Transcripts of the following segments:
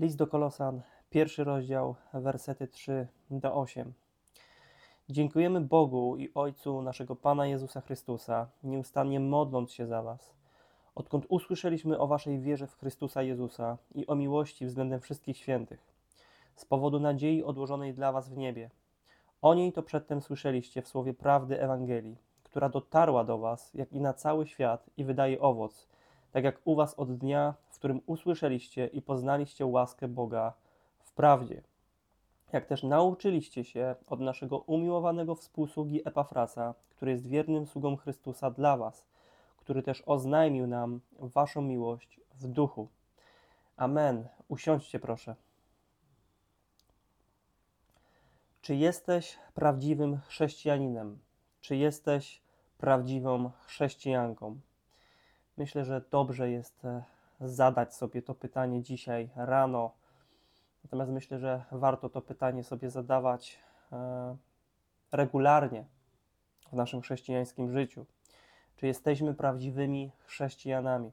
List do Kolosan, pierwszy rozdział, wersety 3 do 8. Dziękujemy Bogu i Ojcu naszego Pana Jezusa Chrystusa, nieustannie modląc się za Was. Odkąd usłyszeliśmy o Waszej wierze w Chrystusa Jezusa i o miłości względem wszystkich świętych, z powodu nadziei odłożonej dla Was w niebie. O niej to przedtem słyszeliście w słowie prawdy Ewangelii, która dotarła do Was, jak i na cały świat i wydaje owoc, tak jak u Was od dnia, którym usłyszeliście i poznaliście łaskę Boga w prawdzie. Jak też nauczyliście się od naszego umiłowanego współsługi Epafrasa, który jest wiernym sługą Chrystusa dla Was, który też oznajmił nam Waszą miłość w duchu. Amen. Usiądźcie proszę. Czy jesteś prawdziwym chrześcijaninem? Czy jesteś prawdziwą chrześcijanką? Myślę, że dobrze jest e, zadać sobie to pytanie dzisiaj rano. Natomiast myślę, że warto to pytanie sobie zadawać e, regularnie w naszym chrześcijańskim życiu. Czy jesteśmy prawdziwymi chrześcijanami?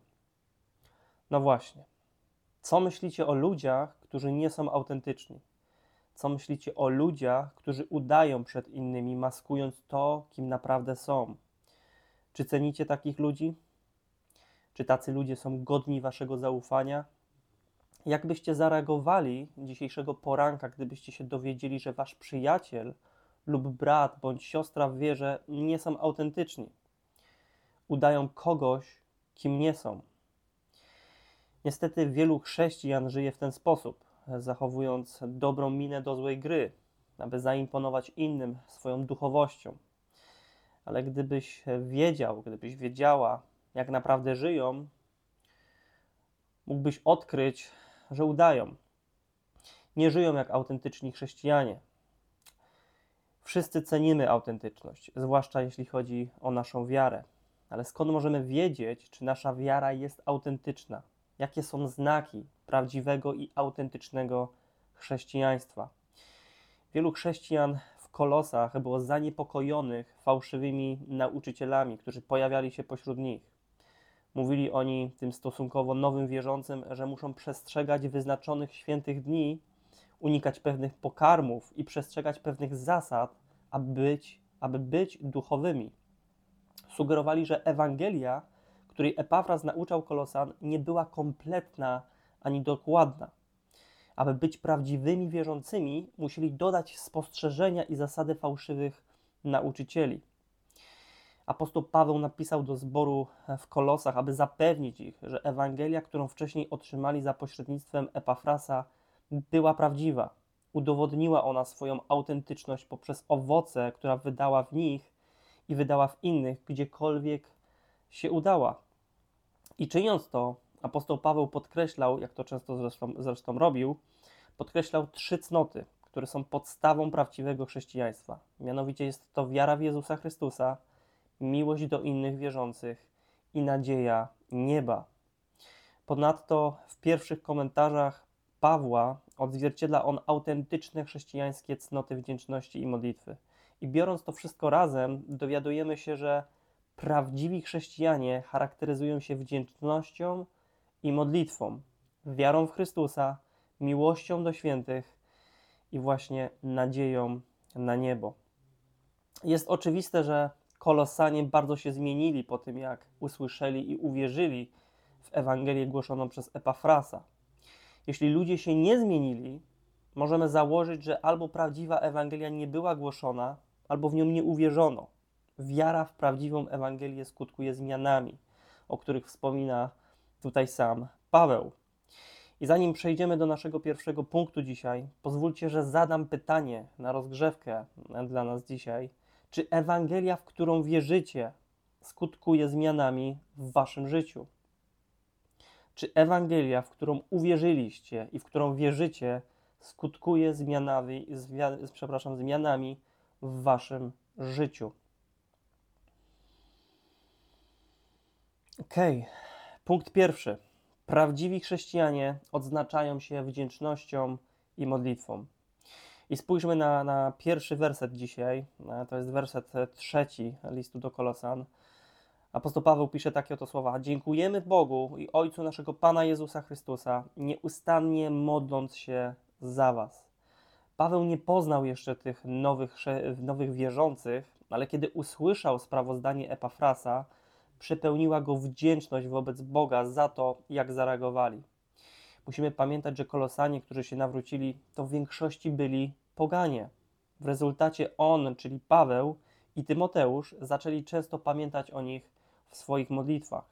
No właśnie. Co myślicie o ludziach, którzy nie są autentyczni? Co myślicie o ludziach, którzy udają przed innymi, maskując to, kim naprawdę są? Czy cenicie takich ludzi? Czy tacy ludzie są godni waszego zaufania? Jak byście zareagowali dzisiejszego poranka, gdybyście się dowiedzieli, że wasz przyjaciel lub brat bądź siostra w wierze nie są autentyczni? Udają kogoś, kim nie są. Niestety wielu chrześcijan żyje w ten sposób, zachowując dobrą minę do złej gry, aby zaimponować innym swoją duchowością. Ale gdybyś wiedział, gdybyś wiedziała, jak naprawdę żyją, mógłbyś odkryć, że udają. Nie żyją jak autentyczni chrześcijanie. Wszyscy cenimy autentyczność, zwłaszcza jeśli chodzi o naszą wiarę. Ale skąd możemy wiedzieć, czy nasza wiara jest autentyczna? Jakie są znaki prawdziwego i autentycznego chrześcijaństwa? Wielu chrześcijan w kolosach było zaniepokojonych fałszywymi nauczycielami, którzy pojawiali się pośród nich. Mówili oni tym stosunkowo nowym wierzącym, że muszą przestrzegać wyznaczonych świętych dni, unikać pewnych pokarmów i przestrzegać pewnych zasad, aby być, aby być duchowymi. Sugerowali, że Ewangelia, której Epafras nauczał Kolosan, nie była kompletna ani dokładna. Aby być prawdziwymi wierzącymi, musieli dodać spostrzeżenia i zasady fałszywych nauczycieli. Apostoł Paweł napisał do zboru w Kolosach, aby zapewnić ich, że Ewangelia, którą wcześniej otrzymali za pośrednictwem Epafrasa, była prawdziwa. Udowodniła ona swoją autentyczność poprzez owoce, która wydała w nich i wydała w innych, gdziekolwiek się udała. I czyniąc to, apostoł Paweł podkreślał, jak to często zresztą, zresztą robił, podkreślał trzy cnoty, które są podstawą prawdziwego chrześcijaństwa. Mianowicie jest to wiara w Jezusa Chrystusa, miłość do innych wierzących i nadzieja nieba. Ponadto w pierwszych komentarzach Pawła odzwierciedla on autentyczne chrześcijańskie cnoty wdzięczności i modlitwy. I biorąc to wszystko razem, dowiadujemy się, że prawdziwi chrześcijanie charakteryzują się wdzięcznością i modlitwą, wiarą w Chrystusa, miłością do świętych i właśnie nadzieją na niebo. Jest oczywiste, że Kolosanie bardzo się zmienili po tym, jak usłyszeli i uwierzyli w Ewangelię głoszoną przez Epafrasa. Jeśli ludzie się nie zmienili, możemy założyć, że albo prawdziwa Ewangelia nie była głoszona, albo w nią nie uwierzono. Wiara w prawdziwą Ewangelię skutkuje zmianami, o których wspomina tutaj sam Paweł. I zanim przejdziemy do naszego pierwszego punktu dzisiaj, pozwólcie, że zadam pytanie na rozgrzewkę dla nas dzisiaj czy Ewangelia, w którą wierzycie, skutkuje zmianami w waszym życiu? Czy Ewangelia, w którą uwierzyliście i w którą wierzycie, skutkuje zmianami, przepraszam, zmianami w waszym życiu? Ok, punkt pierwszy. Prawdziwi chrześcijanie odznaczają się wdzięcznością i modlitwą. I spójrzmy na, na pierwszy werset dzisiaj. E, to jest werset trzeci listu do Kolosan. Apostoł Paweł pisze takie oto słowa: Dziękujemy Bogu i Ojcu naszego Pana Jezusa Chrystusa, nieustannie modląc się za Was. Paweł nie poznał jeszcze tych nowych, nowych wierzących, ale kiedy usłyszał sprawozdanie Epafrasa, przepełniła go wdzięczność wobec Boga za to, jak zareagowali. Musimy pamiętać, że kolosanie, którzy się nawrócili, to w większości byli poganie. W rezultacie on, czyli Paweł i Tymoteusz, zaczęli często pamiętać o nich w swoich modlitwach.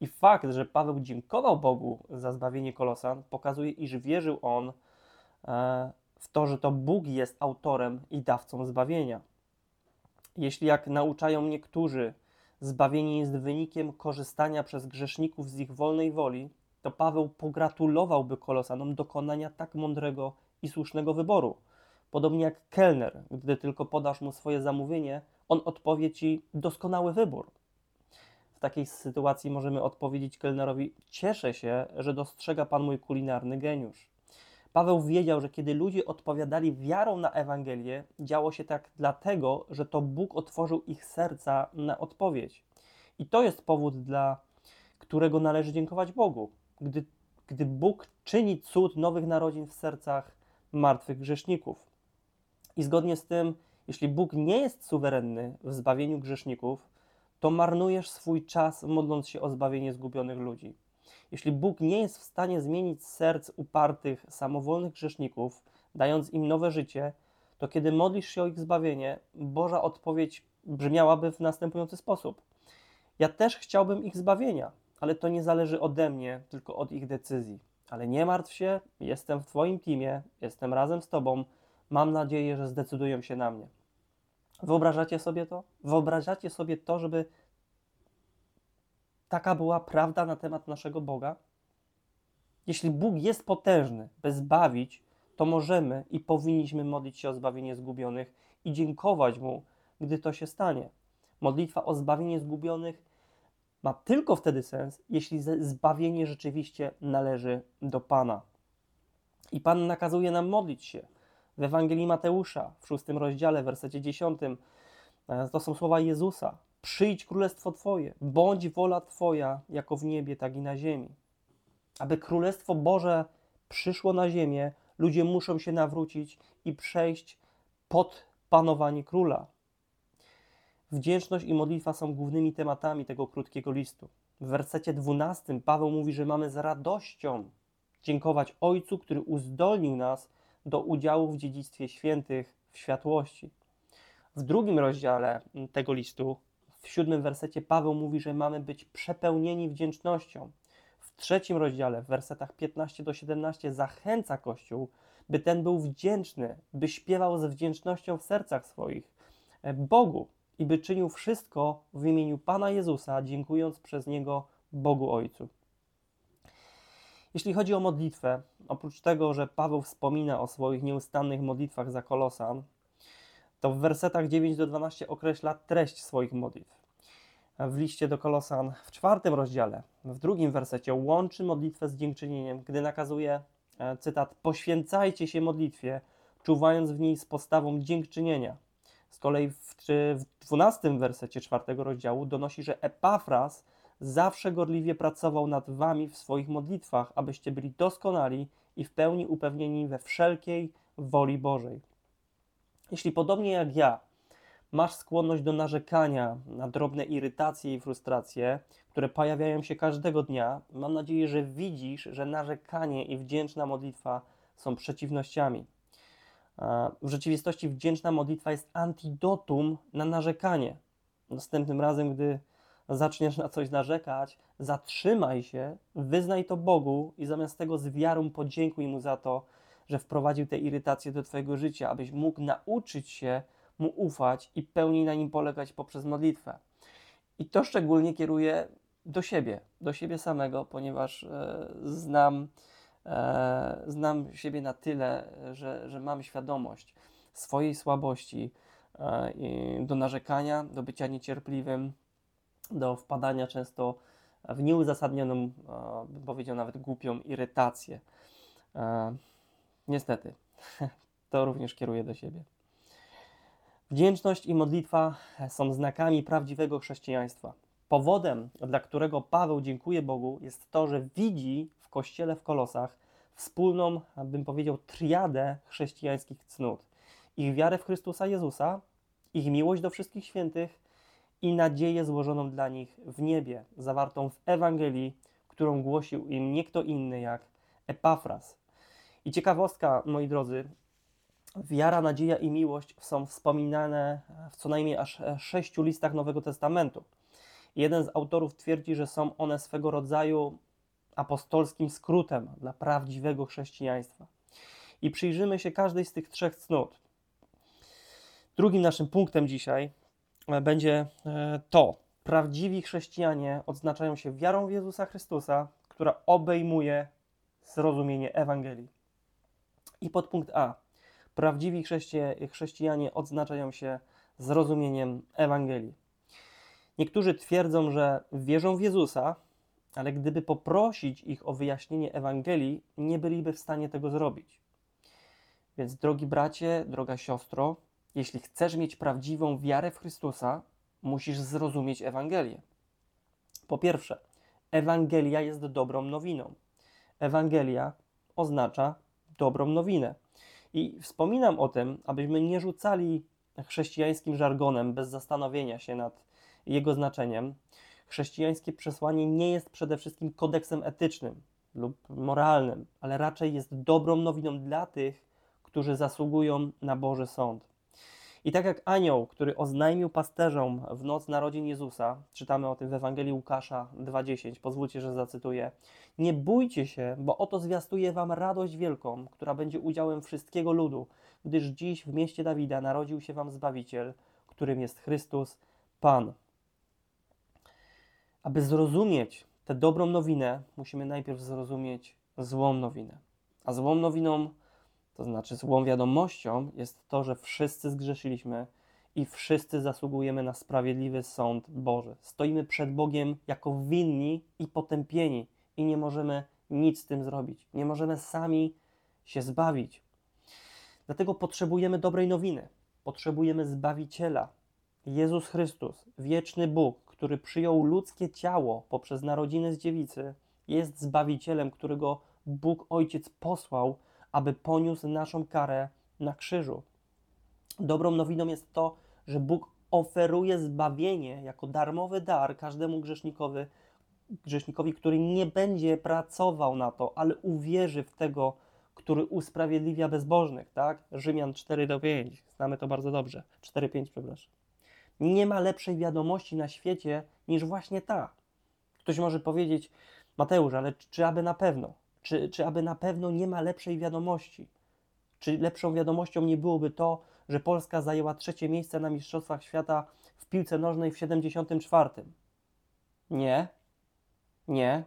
I fakt, że Paweł dziękował Bogu za zbawienie kolosan, pokazuje, iż wierzył on e, w to, że to Bóg jest autorem i dawcą zbawienia. Jeśli, jak nauczają niektórzy, zbawienie jest wynikiem korzystania przez grzeszników z ich wolnej woli, to Paweł pogratulowałby kolosanom dokonania tak mądrego i słusznego wyboru. Podobnie jak kelner, gdy tylko podasz mu swoje zamówienie, on odpowie ci doskonały wybór. W takiej sytuacji możemy odpowiedzieć kelnerowi: Cieszę się, że dostrzega pan mój kulinarny geniusz. Paweł wiedział, że kiedy ludzie odpowiadali wiarą na Ewangelię, działo się tak dlatego, że to Bóg otworzył ich serca na odpowiedź. I to jest powód, dla którego należy dziękować Bogu. Gdy, gdy Bóg czyni cud nowych narodzin w sercach martwych grzeszników. I zgodnie z tym, jeśli Bóg nie jest suwerenny w zbawieniu grzeszników, to marnujesz swój czas modląc się o zbawienie zgubionych ludzi. Jeśli Bóg nie jest w stanie zmienić serc upartych, samowolnych grzeszników, dając im nowe życie, to kiedy modlisz się o ich zbawienie, Boża odpowiedź brzmiałaby w następujący sposób: Ja też chciałbym ich zbawienia, ale to nie zależy ode mnie, tylko od ich decyzji. Ale nie martw się, jestem w Twoim teamie, jestem razem z Tobą, mam nadzieję, że zdecydują się na mnie. Wyobrażacie sobie to? Wyobrażacie sobie to, żeby taka była prawda na temat naszego Boga? Jeśli Bóg jest potężny, by zbawić, to możemy i powinniśmy modlić się o zbawienie zgubionych i dziękować Mu, gdy to się stanie. Modlitwa o zbawienie zgubionych ma tylko wtedy sens, jeśli zbawienie rzeczywiście należy do Pana. I Pan nakazuje nam modlić się. W Ewangelii Mateusza, w szóstym rozdziale, w wersecie dziesiątym, e, to są słowa Jezusa. Przyjdź królestwo Twoje, bądź wola Twoja, jako w niebie, tak i na ziemi. Aby królestwo Boże przyszło na ziemię, ludzie muszą się nawrócić i przejść pod panowanie króla. Wdzięczność i modlitwa są głównymi tematami tego krótkiego listu. W wersecie 12 Paweł mówi, że mamy z radością dziękować Ojcu, który uzdolnił nas do udziału w dziedzictwie świętych w światłości. W drugim rozdziale tego listu, w siódmym wersecie, Paweł mówi, że mamy być przepełnieni wdzięcznością. W trzecim rozdziale, w wersetach 15 do 17, zachęca Kościół, by ten był wdzięczny, by śpiewał ze wdzięcznością w sercach swoich Bogu i by czynił wszystko w imieniu Pana Jezusa, dziękując przez Niego Bogu Ojcu. Jeśli chodzi o modlitwę, oprócz tego, że Paweł wspomina o swoich nieustannych modlitwach za Kolosan, to w wersetach 9 do 12 określa treść swoich modlitw. W liście do Kolosan w czwartym rozdziale, w drugim wersecie łączy modlitwę z dziękczynieniem, gdy nakazuje, e, cytat, poświęcajcie się modlitwie, czuwając w niej z postawą dziękczynienia. Z kolei w, w 12 wersecie czwartego rozdziału donosi, że Epafras zawsze gorliwie pracował nad wami w swoich modlitwach, abyście byli doskonali i w pełni upewnieni we wszelkiej woli Bożej. Jeśli podobnie jak ja masz skłonność do narzekania na drobne irytacje i frustracje, które pojawiają się każdego dnia, mam nadzieję, że widzisz, że narzekanie i wdzięczna modlitwa są przeciwnościami. W rzeczywistości wdzięczna modlitwa jest antidotum na narzekanie. Następnym razem, gdy zaczniesz na coś narzekać, zatrzymaj się, wyznaj to Bogu i zamiast tego z wiarą podziękuj Mu za to, że wprowadził te irytacje do Twojego życia, abyś mógł nauczyć się Mu ufać i pełniej na Nim polegać poprzez modlitwę. I to szczególnie kieruję do siebie, do siebie samego, ponieważ e, znam, znam siebie na tyle, że, że mam świadomość swojej słabości e, do narzekania, do bycia niecierpliwym, do wpadania często w nieuzasadnioną, e, bym powiedział nawet głupią irytację. E, Niestety, to również kieruję do siebie. Wdzięczność i modlitwa są znakami prawdziwego chrześcijaństwa. powodem, dla którego Paweł dziękuje Bogu, jest to, że widzi kościele w Kolosach wspólną, bym powiedział, triadę chrześcijańskich cnót. Ich wiarę w Chrystusa Jezusa, ich miłość do wszystkich świętych i nadzieję złożoną dla nich w niebie, zawartą w Ewangelii, którą głosił im nie kto inny jak Epafras. I ciekawostka, moi drodzy, wiara, nadzieja i miłość są wspominane w co najmniej aż sześciu listach Nowego Testamentu. Jeden z autorów twierdzi, że są one swego rodzaju apostolskim skrótem dla prawdziwego chrześcijaństwa. I przyjrzymy się każdej z tych trzech cnót. Drugim naszym punktem dzisiaj e, będzie e, to. Prawdziwi chrześcijanie odznaczają się wiarą w Jezusa Chrystusa, która obejmuje zrozumienie Ewangelii. I podpunkt A. Prawdziwi chrześcijanie odznaczają się zrozumieniem Ewangelii. Niektórzy twierdzą, że wierzą w Jezusa, ale gdyby poprosić ich o wyjaśnienie Ewangelii, nie byliby w stanie tego zrobić. Więc, drogi bracie, droga siostro, jeśli chcesz mieć prawdziwą wiarę w Chrystusa, musisz zrozumieć Ewangelię. Po pierwsze, Ewangelia jest dobrą nowiną. Ewangelia oznacza dobrą nowinę. I wspominam o tym, abyśmy nie rzucali chrześcijańskim żargonem bez zastanowienia się nad jego znaczeniem. Chrześcijańskie przesłanie nie jest przede wszystkim kodeksem etycznym lub moralnym, ale raczej jest dobrą nowiną dla tych, którzy zasługują na Boży Sąd. I tak jak anioł, który oznajmił pasterzom w noc narodzin Jezusa, czytamy o tym w Ewangelii Łukasza 2:10, pozwólcie, że zacytuję: Nie bójcie się, bo oto zwiastuje wam radość wielką, która będzie udziałem wszystkiego ludu, gdyż dziś w mieście Dawida narodził się wam Zbawiciel, którym jest Chrystus Pan. Aby zrozumieć tę dobrą nowinę, musimy najpierw zrozumieć złą nowinę. A złą nowiną to znaczy, złą wiadomością jest to, że wszyscy zgrzeszyliśmy i wszyscy zasługujemy na sprawiedliwy sąd Boży. Stoimy przed Bogiem jako winni i potępieni i nie możemy nic z tym zrobić. Nie możemy sami się zbawić. Dlatego potrzebujemy dobrej nowiny. Potrzebujemy Zbawiciela. Jezus Chrystus, wieczny Bóg, który przyjął ludzkie ciało poprzez narodziny z dziewicy, jest Zbawicielem, którego Bóg Ojciec posłał aby poniósł naszą karę na krzyżu. Dobrą nowiną jest to, że Bóg oferuje zbawienie jako darmowy dar każdemu grzesznikowi, grzesznikowi, który nie będzie pracował na to, ale uwierzy w tego, który usprawiedliwia bezbożnych, tak? Rzymian 4 do 5. Znamy to bardzo dobrze. 4-5, przepraszam. Nie ma lepszej wiadomości na świecie niż właśnie ta. Ktoś może powiedzieć, Mateusz, ale czy aby na pewno? Czy, czy aby na pewno nie ma lepszej wiadomości? Czy lepszą wiadomością nie byłoby to, że Polska zajęła trzecie miejsce na Mistrzostwach Świata w piłce nożnej w 74? Nie. Nie.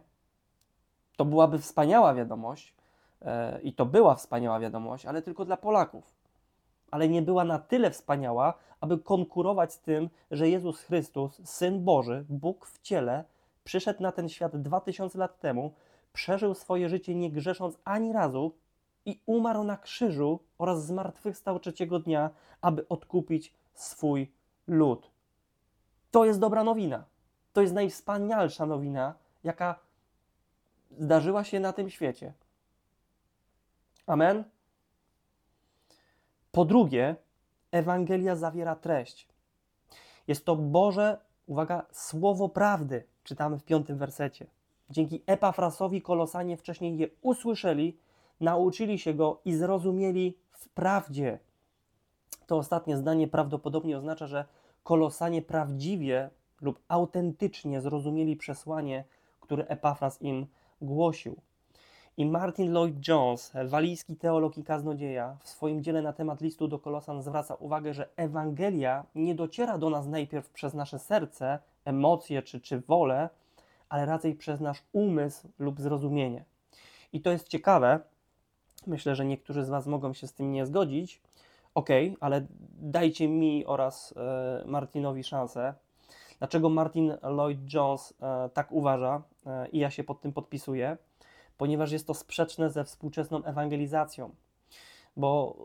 To byłaby wspaniała wiadomość yy, i to była wspaniała wiadomość, ale tylko dla Polaków. Ale nie była na tyle wspaniała, aby konkurować z tym, że Jezus Chrystus, Syn Boży, Bóg w ciele, przyszedł na ten świat 2000 lat temu, przeżył swoje życie nie grzesząc ani razu i umarł na krzyżu oraz zmartwychwstał trzeciego dnia, aby odkupić swój lud. To jest dobra nowina. To jest najwspanialsza nowina, jaka zdarzyła się na tym świecie. Amen. Po drugie, Ewangelia zawiera treść. Jest to Boże, uwaga, słowo prawdy. Czytamy w piątym wersecie. Dzięki Epafrasowi Kolosanie wcześniej je usłyszeli, nauczyli się go i zrozumieli w prawdzie. To ostatnie zdanie prawdopodobnie oznacza, że Kolosanie prawdziwie lub autentycznie zrozumieli przesłanie, które Epafras im głosił. I Martin Lloyd Jones, walijski teolog i kaznodzieja, w swoim dziele na temat listu do Kolosan zwraca uwagę, że Ewangelia nie dociera do nas najpierw przez nasze serce, emocje czy, czy wolę, ale raczej przez nasz umysł lub zrozumienie. I to jest ciekawe. Myślę, że niektórzy z Was mogą się z tym nie zgodzić. Ok, ale dajcie mi oraz e, Martinowi szansę. Dlaczego Martin Lloyd Jones e, tak uważa e, i ja się pod tym podpisuję? Ponieważ jest to sprzeczne ze współczesną ewangelizacją. Bo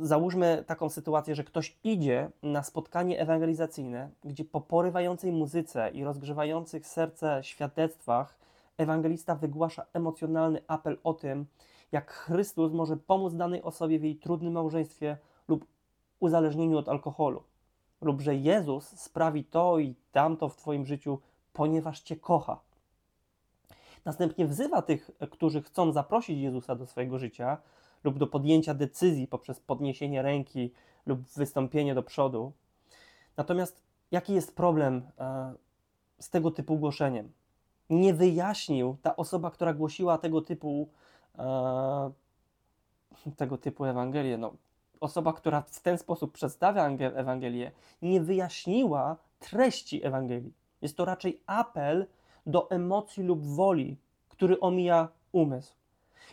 załóżmy taką sytuację, że ktoś idzie na spotkanie ewangelizacyjne, gdzie po porywającej muzyce i rozgrzewających serce świadectwach ewangelista wygłasza emocjonalny apel o tym, jak Chrystus może pomóc danej osobie w jej trudnym małżeństwie lub uzależnieniu od alkoholu, lub że Jezus sprawi to i tamto w Twoim życiu, ponieważ Cię kocha. Następnie wzywa tych, którzy chcą zaprosić Jezusa do swojego życia lub do podjęcia decyzji poprzez podniesienie ręki lub wystąpienie do przodu. Natomiast jaki jest problem e, z tego typu głoszeniem? Nie wyjaśnił ta osoba, która głosiła tego typu e, tego typu Ewangelię, no, osoba, która w ten sposób przedstawia Ewangelię, nie wyjaśniła treści Ewangelii. Jest to raczej apel do emocji lub woli, który omija umysł.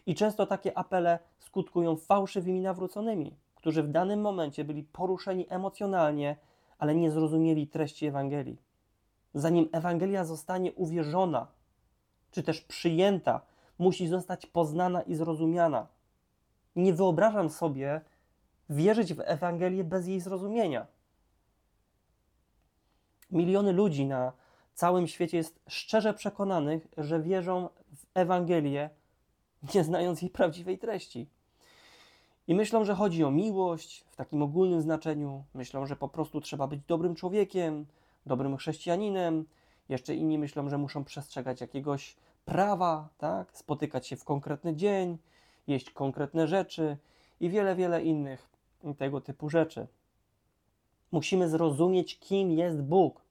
I często takie apele skutkują fałszywymi nawróconymi, którzy w danym momencie byli poruszeni emocjonalnie, ale nie zrozumieli treści Ewangelii. Zanim Ewangelia zostanie uwierzona, czy też przyjęta, musi zostać poznana i zrozumiana. Nie wyobrażam sobie wierzyć w Ewangelię bez jej zrozumienia. Miliony ludzi na całym świecie jest szczerze przekonanych, że wierzą w Ewangelię, nie znając jej prawdziwej treści. I myślą, że chodzi o miłość w takim ogólnym znaczeniu. Myślą, że po prostu trzeba być dobrym człowiekiem, dobrym chrześcijaninem. Jeszcze inni myślą, że muszą przestrzegać jakiegoś prawa, tak? spotykać się w konkretny dzień, jeść konkretne rzeczy i wiele, wiele innych tego typu rzeczy. Musimy zrozumieć, kim jest Bóg.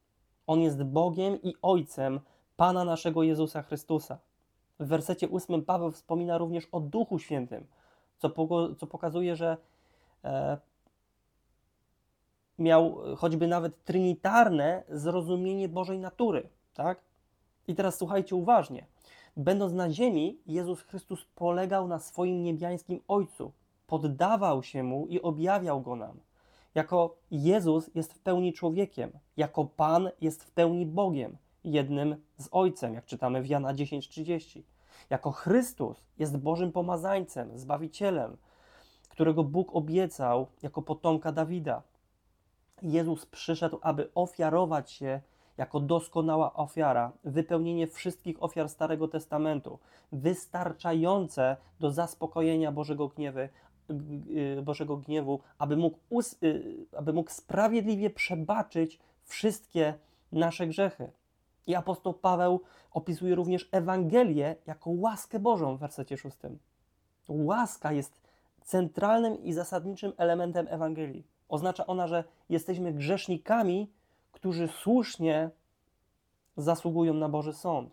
On jest Bogiem i Ojcem Pana naszego Jezusa Chrystusa. W wersecie 8 Paweł wspomina również o Duchu Świętym, co, co pokazuje, że e, miał choćby nawet trinitarne zrozumienie Bożej natury. Tak? I teraz słuchajcie uważnie. Będąc na ziemi, Jezus Chrystus polegał na swoim niebiańskim Ojcu, poddawał się Mu i objawiał Go nam. Jako Jezus jest w pełni człowiekiem, jako Pan jest w pełni Bogiem, jednym z Ojcem, jak czytamy w Jana 10:30. Jako Chrystus jest Bożym pomazańcem, zbawicielem, którego Bóg obiecał jako potomka Dawida. Jezus przyszedł, aby ofiarować się jako doskonała ofiara, wypełnienie wszystkich ofiar Starego Testamentu, wystarczające do zaspokojenia Bożego gniewu, y, Bożego gniewu, aby mógł, y, aby mógł sprawiedliwie przebaczyć wszystkie nasze grzechy. I apostoł Paweł opisuje również Ewangelię jako łaskę Bożą w wersecie szóstym. Łaska jest centralnym i zasadniczym elementem Ewangelii. Oznacza ona, że jesteśmy grzesznikami, którzy słusznie zasługują na Boży Sąd.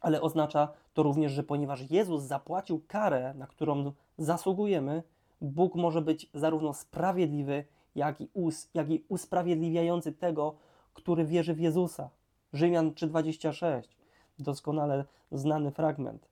Ale oznacza to również, że ponieważ Jezus zapłacił karę, na którą zasługujemy, Bóg może być zarówno sprawiedliwy, jak i, us, jak i usprawiedliwiający tego, który wierzy w Jezusa. Rzymian 3:26. Doskonale znany fragment.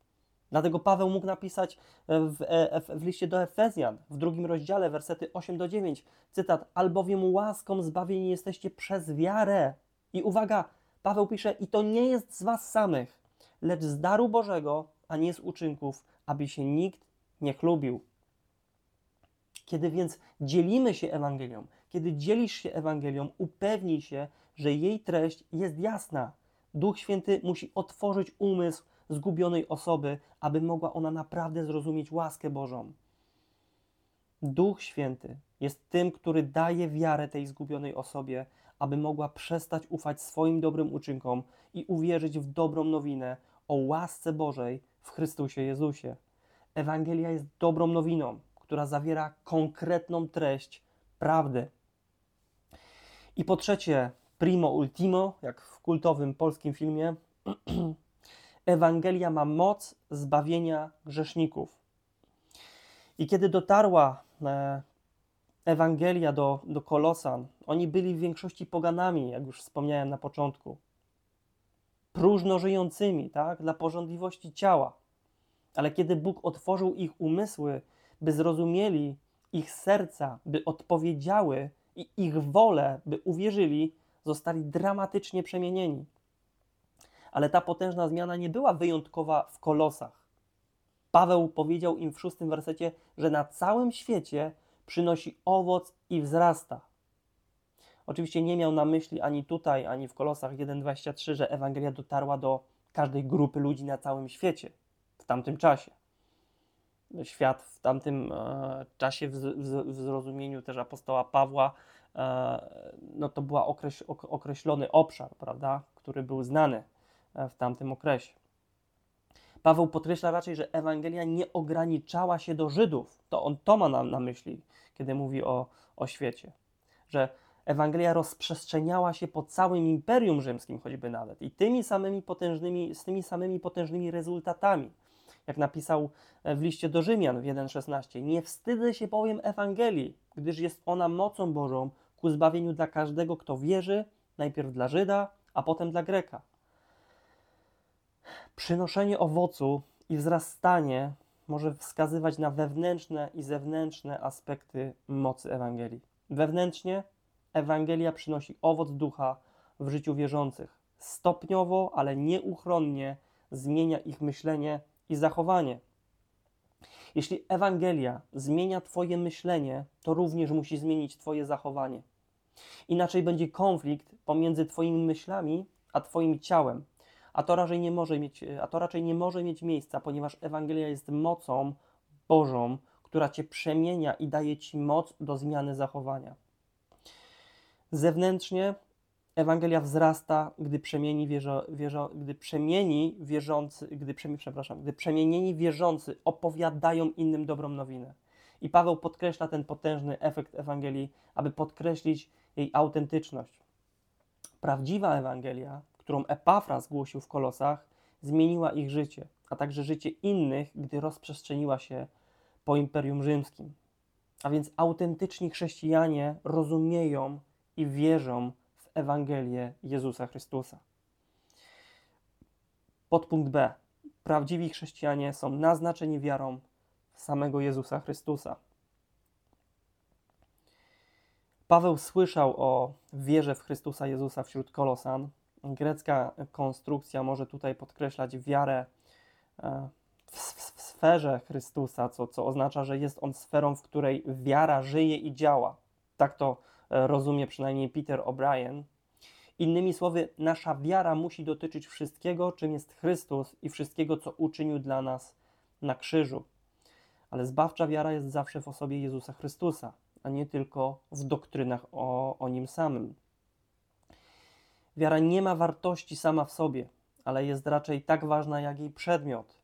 Dlatego Paweł mógł napisać w, e, w, liście do Efezjan, w drugim rozdziale, wersety 8 do 9, cytat: Albowiem łaską zbawieni jesteście przez wiarę. I uwaga, Paweł pisze: I to nie jest z was samych, lecz z daru Bożego, a nie z uczynków, aby się nikt nie chlubił. Kiedy więc dzielimy się Ewangelią, kiedy dzielisz się Ewangelią, upewnij się, że jej treść jest jasna. Duch Święty musi otworzyć umysł zgubionej osoby, aby mogła ona naprawdę zrozumieć łaskę Bożą. Duch Święty jest tym, który daje wiarę tej zgubionej osobie, aby mogła przestać ufać swoim dobrym uczynkom i uwierzyć w dobrą nowinę o łasce Bożej w Chrystusie Jezusie. Ewangelia jest dobrą nowiną, która zawiera konkretną treść prawdy. I po trzecie, primo ultimo, jak w kultowym polskim filmie, Ewangelia ma moc zbawienia grzeszników. I kiedy dotarła e, Ewangelia do, do Kolosan, oni byli w większości poganami, jak już wspomniałem na początku. Próżno żyjącymi, tak, dla porządliwości ciała. Ale kiedy Bóg otworzył ich umysły, by zrozumieli ich serca, by odpowiedziały i ich wolę, by uwierzyli, zostali dramatycznie przemienieni. Ale ta potężna zmiana nie była wyjątkowa w kolosach. Paweł powiedział im w szóstym wersecie, że na całym świecie przynosi owoc i wzrasta. Oczywiście nie miał na myśli ani tutaj, ani w Kolosach 1:23, że Ewangelia dotarła do każdej grupy ludzi na całym świecie w tamtym czasie. Świat w tamtym e, czasie, w, w, w, zrozumieniu też apostoła Pawła, e, no to był okreś, określony obszar, prawda, który był znany e, w tamtym okresie. Paweł podkreśla raczej, że Ewangelia nie ograniczała się do Żydów. To on to ma na, na myśli, kiedy mówi o, o świecie. Że Ewangelia rozprzestrzeniała się po całym Imperium Rzymskim, choćby nawet, i tymi samymi potężnymi, z tymi samymi potężnymi rezultatami. Jak napisał w liście do Rzymian w 1,16: Nie wstydzę się bowiem Ewangelii, gdyż jest ona mocą Bożą ku zbawieniu dla każdego, kto wierzy, najpierw dla Żyda, a potem dla Greka. Przynoszenie owocu i wzrastanie może wskazywać na wewnętrzne i zewnętrzne aspekty mocy Ewangelii. Wewnętrznie Ewangelia przynosi owoc ducha w życiu wierzących. Stopniowo, ale nieuchronnie zmienia ich myślenie i zachowanie. Jeśli Ewangelia zmienia Twoje myślenie, to również musi zmienić Twoje zachowanie. Inaczej będzie konflikt pomiędzy Twoimi myślami a Twoim ciałem, a to raczej nie może mieć, a to raczej nie może mieć miejsca, ponieważ Ewangelia jest mocą Bożą, która Cię przemienia i daje Ci moc do zmiany zachowania. Zewnętrznie Ewangelia wzrasta, gdy przemieni, wierzo, wierzo, gdy przemieni wierzący, gdy, przepraszam, gdy przemienieni wierzący opowiadają innym dobrą nowinę. I Paweł podkreśla ten potężny efekt Ewangelii, aby podkreślić jej autentyczność. Prawdziwa Ewangelia, którą Epafra zgłosił w Kolosach, zmieniła ich życie, a także życie innych, gdy rozprzestrzeniła się po Imperium Rzymskim. A więc autentyczni chrześcijanie rozumieją i wierzą w Ewangelię Jezusa Chrystusa. Podpunkt B. Prawdziwi chrześcijanie są naznaczeni wiarą w samego Jezusa Chrystusa. Paweł słyszał o wierze w Chrystusa Jezusa wśród Kolosan. Grecka konstrukcja może tutaj podkreślać wiarę e, w, w sferze Chrystusa, co, co oznacza, że jest on sferą, w której wiara żyje i działa. Tak to rozumie przynajmniej Peter O'Brien. Innymi słowy, nasza wiara musi dotyczyć wszystkiego, czym jest Chrystus i wszystkiego, co uczynił dla nas na krzyżu. Ale zbawcza wiara jest zawsze w osobie Jezusa Chrystusa, a nie tylko w doktrynach o, o nim samym. Wiara nie ma wartości sama w sobie, ale jest raczej tak ważna jak jej przedmiot.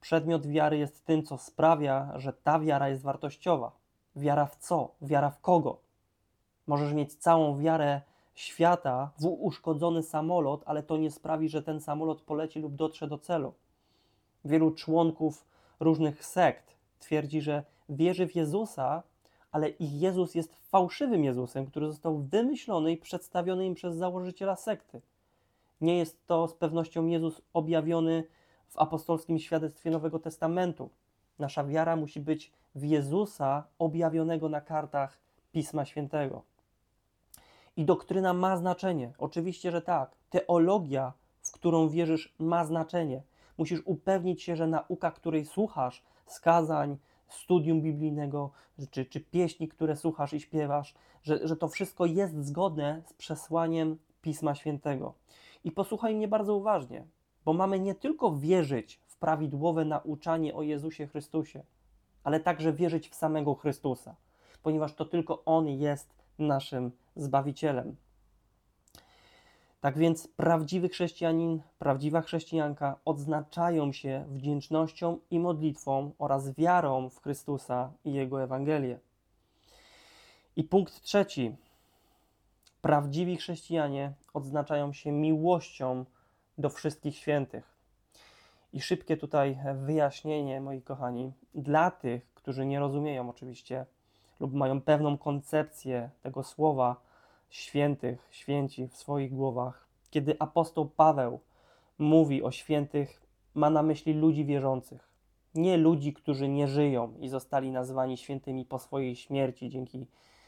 Przedmiot wiary jest tym, co sprawia, że ta wiara jest wartościowa. Wiara w co? Wiara w kogo? Możesz mieć całą wiarę świata w uszkodzony samolot, ale to nie sprawi, że ten samolot poleci lub dotrze do celu. Wielu członków różnych sekt twierdzi, że wierzy w Jezusa, ale ich Jezus jest fałszywym Jezusem, który został wymyślony i przedstawiony im przez założyciela sekty. Nie jest to z pewnością Jezus objawiony w apostolskim świadectwie Nowego Testamentu. Nasza wiara musi być w Jezusa objawionego na kartach Pisma Świętego. I doktryna ma znaczenie. Oczywiście, że tak. Teologia, w którą wierzysz, ma znaczenie. Musisz upewnić się, że nauka, której słuchasz, skazań, studium biblijnego, czy, czy pieśni, które słuchasz i śpiewasz, że, że to wszystko jest zgodne z przesłaniem Pisma Świętego. I posłuchaj mnie bardzo uważnie, bo mamy nie tylko wierzyć w prawidłowe nauczanie o Jezusie Chrystusie, ale także wierzyć w samego Chrystusa, ponieważ to tylko On jest naszym Zbawicielem. Tak więc prawdziwy chrześcijanin, prawdziwa chrześcijanka odznaczają się wdzięcznością i modlitwą oraz wiarą w Chrystusa i Jego Ewangelię. I punkt trzeci. Prawdziwi chrześcijanie odznaczają się miłością do wszystkich świętych. I szybkie tutaj wyjaśnienie, moi kochani, dla tych, którzy nie rozumieją oczywiście lub mają pewną koncepcję tego słowa, świętych, święci w swoich głowach. Kiedy apostoł Paweł mówi o świętych, ma na myśli ludzi wierzących. Nie ludzi, którzy nie żyją i zostali nazwani świętymi po swojej śmierci dzięki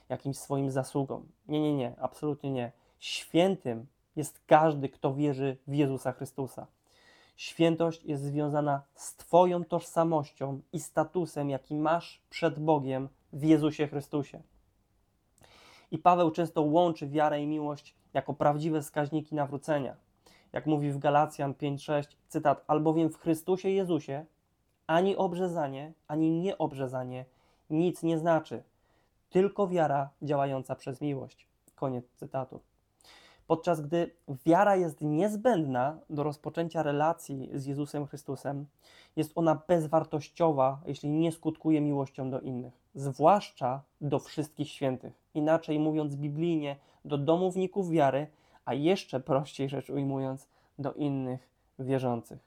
jakimś swoim zasługom. Nie, nie, nie, absolutnie nie. Świętym jest każdy, kto wierzy w Jezusa Chrystusa. Świętość jest związana z Twoją tożsamością i statusem, jaki masz przed Bogiem w Jezusie Chrystusie. I Paweł często łączy wiarę i miłość jako prawdziwe wskaźniki nawrócenia. Jak mówi w Galacjan 5:6, cytat: Albowiem w Chrystusie Jezusie ani obrzezanie, ani nieobrzezanie nic nie znaczy, tylko wiara działająca przez miłość. Koniec cytatu. Podczas gdy wiara jest niezbędna do rozpoczęcia relacji z Jezusem Chrystusem, jest ona bezwartościowa, jeśli nie skutkuje miłością do innych, zwłaszcza do wszystkich świętych. Inaczej mówiąc biblijnie, do domowników wiary, a jeszcze prościej rzecz ujmując, do innych wierzących.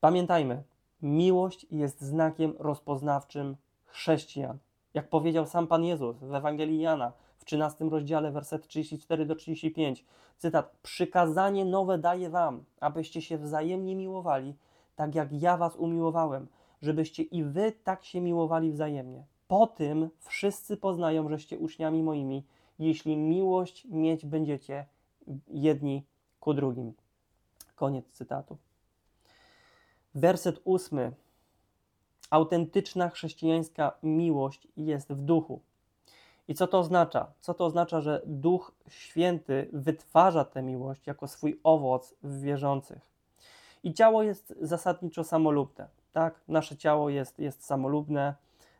Pamiętajmy, miłość jest znakiem rozpoznawczym chrześcijan. Jak powiedział sam Pan Jezus w Ewangelii Jana 13 rozdziale, werset 34 do 35, cytat: Przykazanie nowe daję wam, abyście się wzajemnie miłowali, tak jak ja was umiłowałem, żebyście i wy tak się miłowali wzajemnie. Po tym wszyscy poznają, żeście uczniami moimi, jeśli miłość mieć będziecie jedni ku drugim. Koniec cytatu. Werset ósmy. Autentyczna chrześcijańska miłość jest w duchu. I co to oznacza? Co to oznacza, że Duch Święty wytwarza tę miłość jako swój owoc w wierzących? I ciało jest zasadniczo samolubne. Tak? Nasze ciało jest, jest samolubne,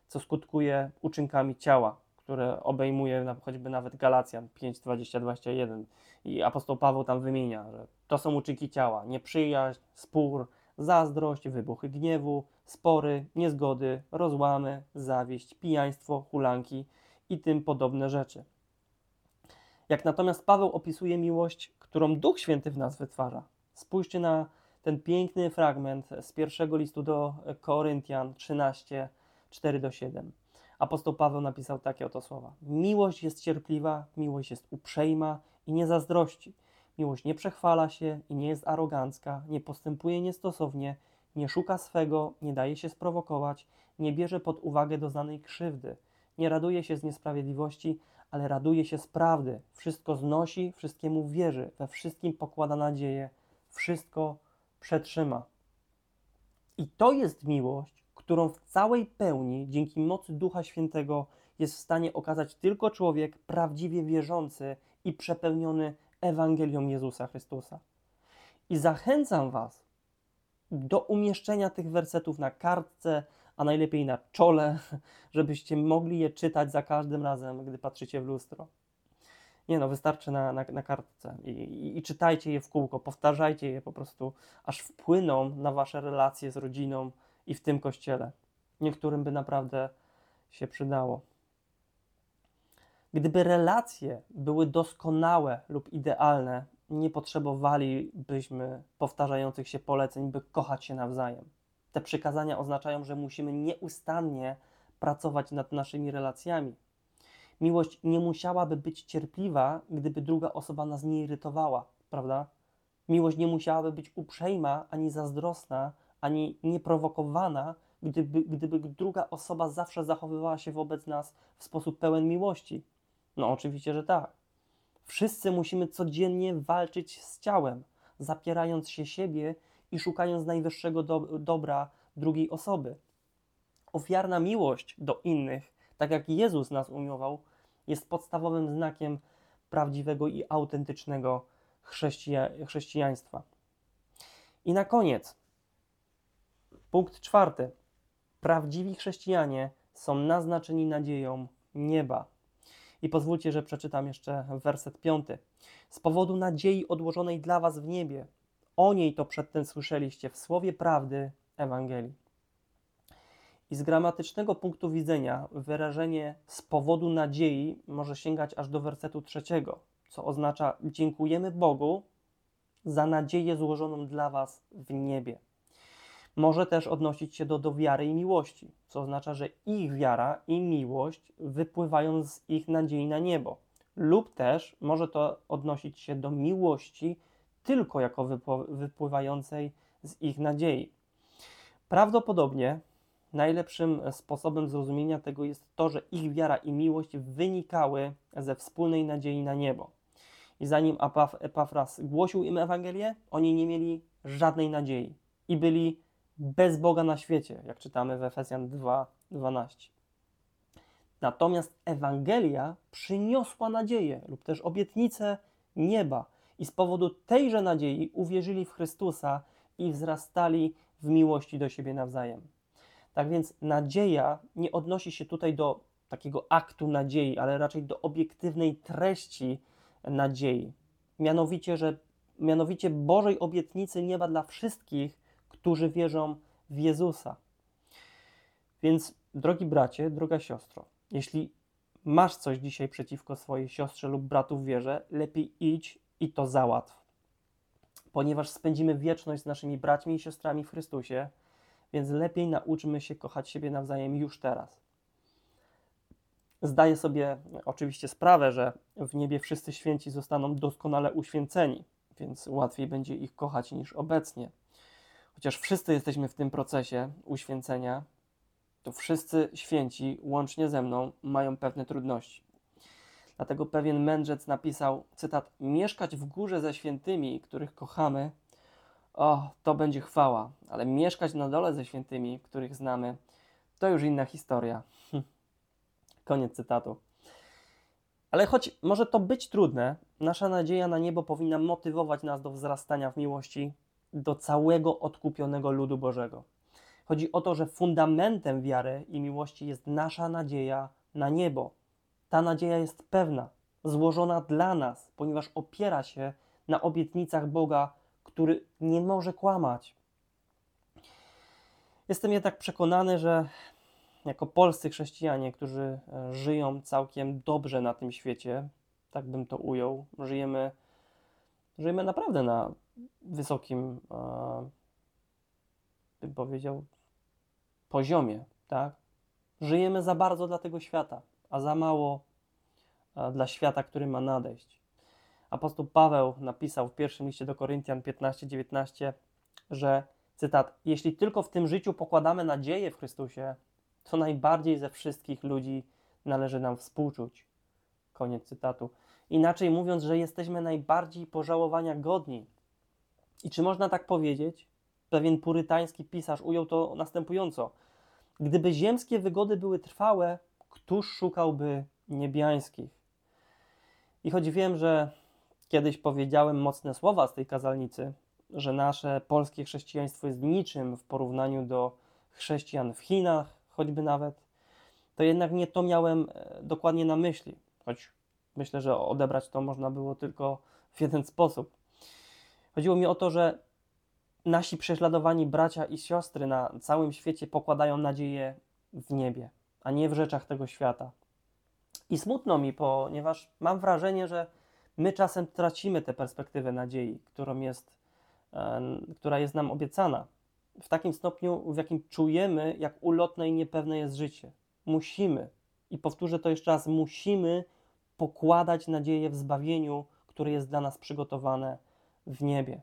co skutkuje uczynkami ciała, które obejmuje choćby nawet Galacjan 5, 20, 21. I apostoł Paweł tam wymienia, że to są uczynki ciała: nieprzyjaźń, spór, zazdrość, wybuchy gniewu, spory, niezgody, rozłamy, zawieść, pijaństwo, hulanki i tym podobne rzeczy. Jak natomiast Paweł opisuje miłość, którą Duch Święty w nas wytwarza, spójrzcie na ten piękny fragment z pierwszego listu do Koryntian 13, 4 do 7. Apostoł Paweł napisał takie oto słowa: Miłość jest cierpliwa, miłość jest uprzejma i nie zazdrości. Miłość nie przechwala się i nie jest arogancka, nie postępuje niestosownie, nie szuka swego, nie daje się sprowokować, nie bierze pod uwagę doznanej krzywdy, nie raduje się z niesprawiedliwości, ale raduje się z prawdy. Wszystko znosi, wszystkiemu wierzy, we wszystkim pokłada nadzieję, wszystko przetrzyma. I to jest miłość, którą w całej pełni, dzięki mocy Ducha Świętego, jest w stanie okazać tylko człowiek prawdziwie wierzący i przepełniony Ewangelią Jezusa Chrystusa. I zachęcam Was do umieszczenia tych wersetów na kartce, a najlepiej na czole, żebyście mogli je czytać za każdym razem, gdy patrzycie w lustro. Nie no, wystarczy na, na, na kartce I, i, i czytajcie je w kółko, powtarzajcie je po prostu, aż wpłyną na Wasze relacje z rodziną i w tym kościele. Niektórym by naprawdę się przydało. Gdyby relacje były doskonałe lub idealne, nie potrzebowalibyśmy powtarzających się poleceń, by kochać się nawzajem. Te przykazania oznaczają, że musimy nieustannie pracować nad naszymi relacjami. Miłość nie musiałaby być cierpliwa, gdyby druga osoba nas nie irytowała, prawda? Miłość nie musiałaby być uprzejma, ani zazdrosna, ani nieprowokowana, gdyby, gdyby druga osoba zawsze zachowywała się wobec nas w sposób pełen miłości. No, oczywiście, że tak. Wszyscy musimy codziennie walczyć z ciałem, zapierając się siebie i szukając najwyższego do, dobra drugiej osoby. Ofiarna miłość do innych, tak jak Jezus nas umiłował, jest podstawowym znakiem prawdziwego i autentycznego chrześcija chrześcijaństwa. I na koniec, punkt czwarty. Prawdziwi chrześcijanie są naznaczeni nadzieją nieba. I pozwólcie, że przeczytam jeszcze werset piąty. Z powodu nadziei odłożonej dla was w niebie, o niej to przedtem słyszeliście w słowie prawdy Ewangelii. I z gramatycznego punktu widzenia wyrażenie z powodu nadziei może sięgać aż do wersetu trzeciego, co oznacza dziękujemy Bogu za nadzieję złożoną dla Was w niebie. Może też odnosić się do, do wiary i miłości, co oznacza, że ich wiara i miłość wypływają z ich nadziei na niebo. Lub też może to odnosić się do miłości tylko jako wypływającej z ich nadziei. Prawdopodobnie najlepszym sposobem zrozumienia tego jest to, że ich wiara i miłość wynikały ze wspólnej nadziei na niebo. I zanim Epafras głosił im Ewangelię, oni nie mieli żadnej nadziei i byli bez Boga na świecie, jak czytamy w Efezjan 2:12. Natomiast Ewangelia przyniosła nadzieję lub też obietnicę nieba i z powodu tejże nadziei uwierzyli w Chrystusa i wzrastali w miłości do siebie nawzajem. Tak więc nadzieja nie odnosi się tutaj do takiego aktu nadziei, ale raczej do obiektywnej treści nadziei. Mianowicie, że mianowicie Bożej obietnicy nieba dla wszystkich, którzy wierzą w Jezusa. Więc, drogi bracie, droga siostro, jeśli masz coś dzisiaj przeciwko swojej siostrze lub bratu w wierze, lepiej idź i to załatw. Ponieważ spędzimy wieczność z naszymi braćmi i siostrami w Chrystusie, więc lepiej nauczmy się kochać siebie nawzajem już teraz. Zdaję sobie oczywiście sprawę, że w niebie wszyscy święci zostaną doskonale uświęceni, więc łatwiej będzie ich kochać niż obecnie. Chociaż wszyscy jesteśmy w tym procesie uświęcenia, to wszyscy święci, łącznie ze mną, mają pewne trudności. Dlatego pewien mędrzec napisał, cytat, mieszkać w górze ze świętymi, których kochamy, o, to będzie chwała, ale mieszkać na dole ze świętymi, których znamy, to już inna historia. Koniec cytatu. Ale choć może to być trudne, nasza nadzieja na niebo powinna motywować nas do wzrastania w miłości do całego odkupionego ludu Bożego. Chodzi o to, że fundamentem wiary i miłości jest nasza nadzieja na niebo. Ta nadzieja jest pewna, złożona dla nas, ponieważ opiera się na obietnicach Boga, który nie może kłamać. Jestem jednak przekonany, że jako polscy chrześcijanie, którzy e, żyją całkiem dobrze na tym świecie, tak bym to ujął, żyjemy, żyjemy naprawdę na wysokim, e, bym powiedział, poziomie, tak? Żyjemy za bardzo dla tego świata, a za mało e, dla świata, który ma nadejść. Apostoł Paweł napisał w pierwszym liście do Koryntian 15-19, że cytat: Jeśli tylko w tym życiu pokładamy nadzieję w Chrystusie, to najbardziej ze wszystkich ludzi należy nam współczuć. Koniec cytatu. Inaczej mówiąc, że jesteśmy najbardziej pożałowania godni. I czy można tak powiedzieć? Pewien purytański pisarz ujął to następująco: Gdyby ziemskie wygody były trwałe, któż szukałby niebiańskich? I choć wiem, że kiedyś powiedziałem mocne słowa z tej kazalnicy, że nasze polskie chrześcijaństwo jest niczym w porównaniu do chrześcijan w Chinach, choćby nawet, to jednak nie to miałem e, dokładnie na myśli, choć myślę, że odebrać to można było tylko w jeden sposób. Chodziło mi o to, że nasi prześladowani bracia i siostry na całym świecie pokładają nadzieję w niebie, a nie w rzeczach tego świata. I smutno mi, ponieważ mam wrażenie, że my czasem tracimy tę perspektywę nadziei, którą jest, która jest nam obiecana w takim stopniu, w jakim czujemy, jak ulotne i niepewne jest życie. Musimy, i powtórzę to jeszcze raz, musimy pokładać nadzieję w zbawieniu, które jest dla nas przygotowane w niebie.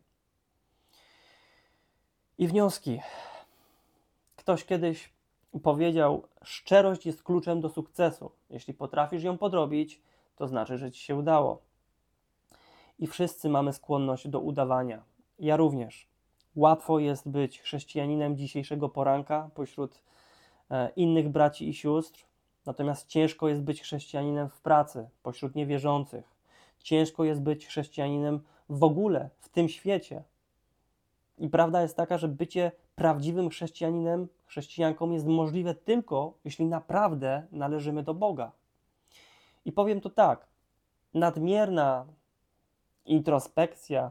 I wnioski. Ktoś kiedyś powiedział: Szczerość jest kluczem do sukcesu. Jeśli potrafisz ją podrobić, to znaczy, że ci się udało. I wszyscy mamy skłonność do udawania. Ja również. Łatwo jest być chrześcijaninem dzisiejszego poranka pośród e, innych braci i sióstr, natomiast ciężko jest być chrześcijaninem w pracy pośród niewierzących. Ciężko jest być chrześcijaninem w ogóle w tym świecie. I prawda jest taka, że bycie prawdziwym chrześcijaninem, chrześcijanką jest możliwe tylko, jeśli naprawdę należymy do Boga. I powiem to tak: nadmierna introspekcja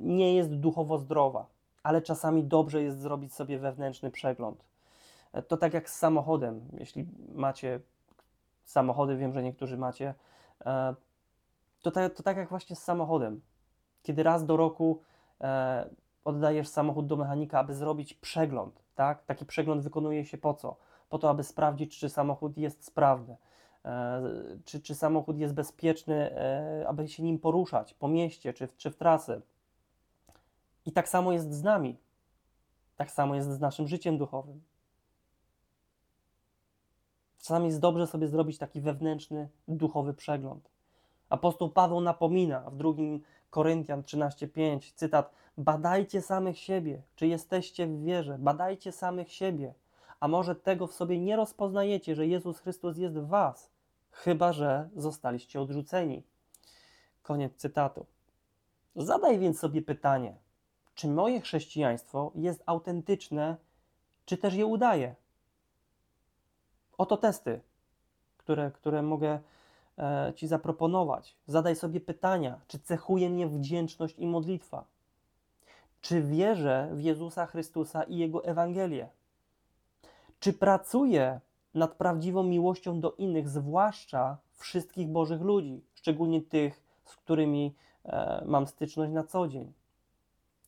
nie jest duchowo zdrowa ale czasami dobrze jest zrobić sobie wewnętrzny przegląd. To tak jak z samochodem. Jeśli macie samochody, wiem, że niektórzy macie, e, to, tak, to tak jak właśnie z samochodem. Kiedy raz do roku e, oddajesz samochód do mechanika, aby zrobić przegląd, tak? Taki przegląd wykonuje się po co? Po to, aby sprawdzić, czy samochód jest sprawny, e, czy, czy samochód jest bezpieczny, aby się nim poruszać po mieście, czy, czy w trasy. I tak samo jest z nami. Tak samo jest z naszym życiem duchowym. Czasami jest dobrze sobie zrobić taki wewnętrzny, duchowy przegląd. Apostoł Paweł napomina w drugim Koryntian 13:5, cytat: Badajcie samych siebie, czy jesteście w wierze, badajcie samych siebie. A może tego w sobie nie rozpoznajecie, że Jezus Chrystus jest w was, chyba że zostaliście odrzuceni. Koniec cytatu. Zadaj więc sobie pytanie, czy moje chrześcijaństwo jest autentyczne, czy też je udaje? Oto testy, które, które mogę Ci zaproponować. Zadaj sobie pytania, czy cechuje mnie wdzięczność i modlitwa? Czy wierzę w Jezusa Chrystusa i Jego Ewangelię? Czy pracuję nad prawdziwą miłością do innych, zwłaszcza wszystkich Bożych ludzi, szczególnie tych, z którymi e, mam styczność na co dzień?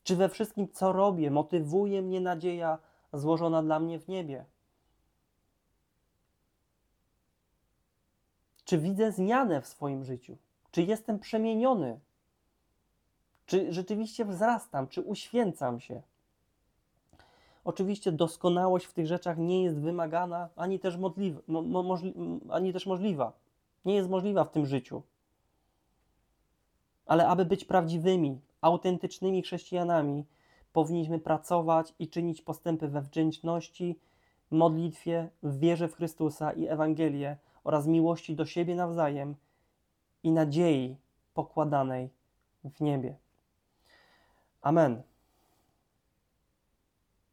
Czy we wszystkim, co robię, motywuje mnie nadzieja złożona dla mnie w niebie? Czy widzę zmianę w swoim życiu? Czy jestem przemieniony? Czy rzeczywiście wzrastam? Czy uświęcam się? Oczywiście doskonałość w tych rzeczach nie jest wymagana, ani też, modliwa, mo, mo, możli, ani też możliwa. Nie jest możliwa w tym życiu. Ale aby być prawdziwymi, autentycznymi chrześcijanami, powinniśmy pracować i czynić postępy we wdzięczności, modlitwie, w wierze w Chrystusa i Ewangelię oraz miłości do siebie nawzajem i nadziei pokładanej w niebie. Amen.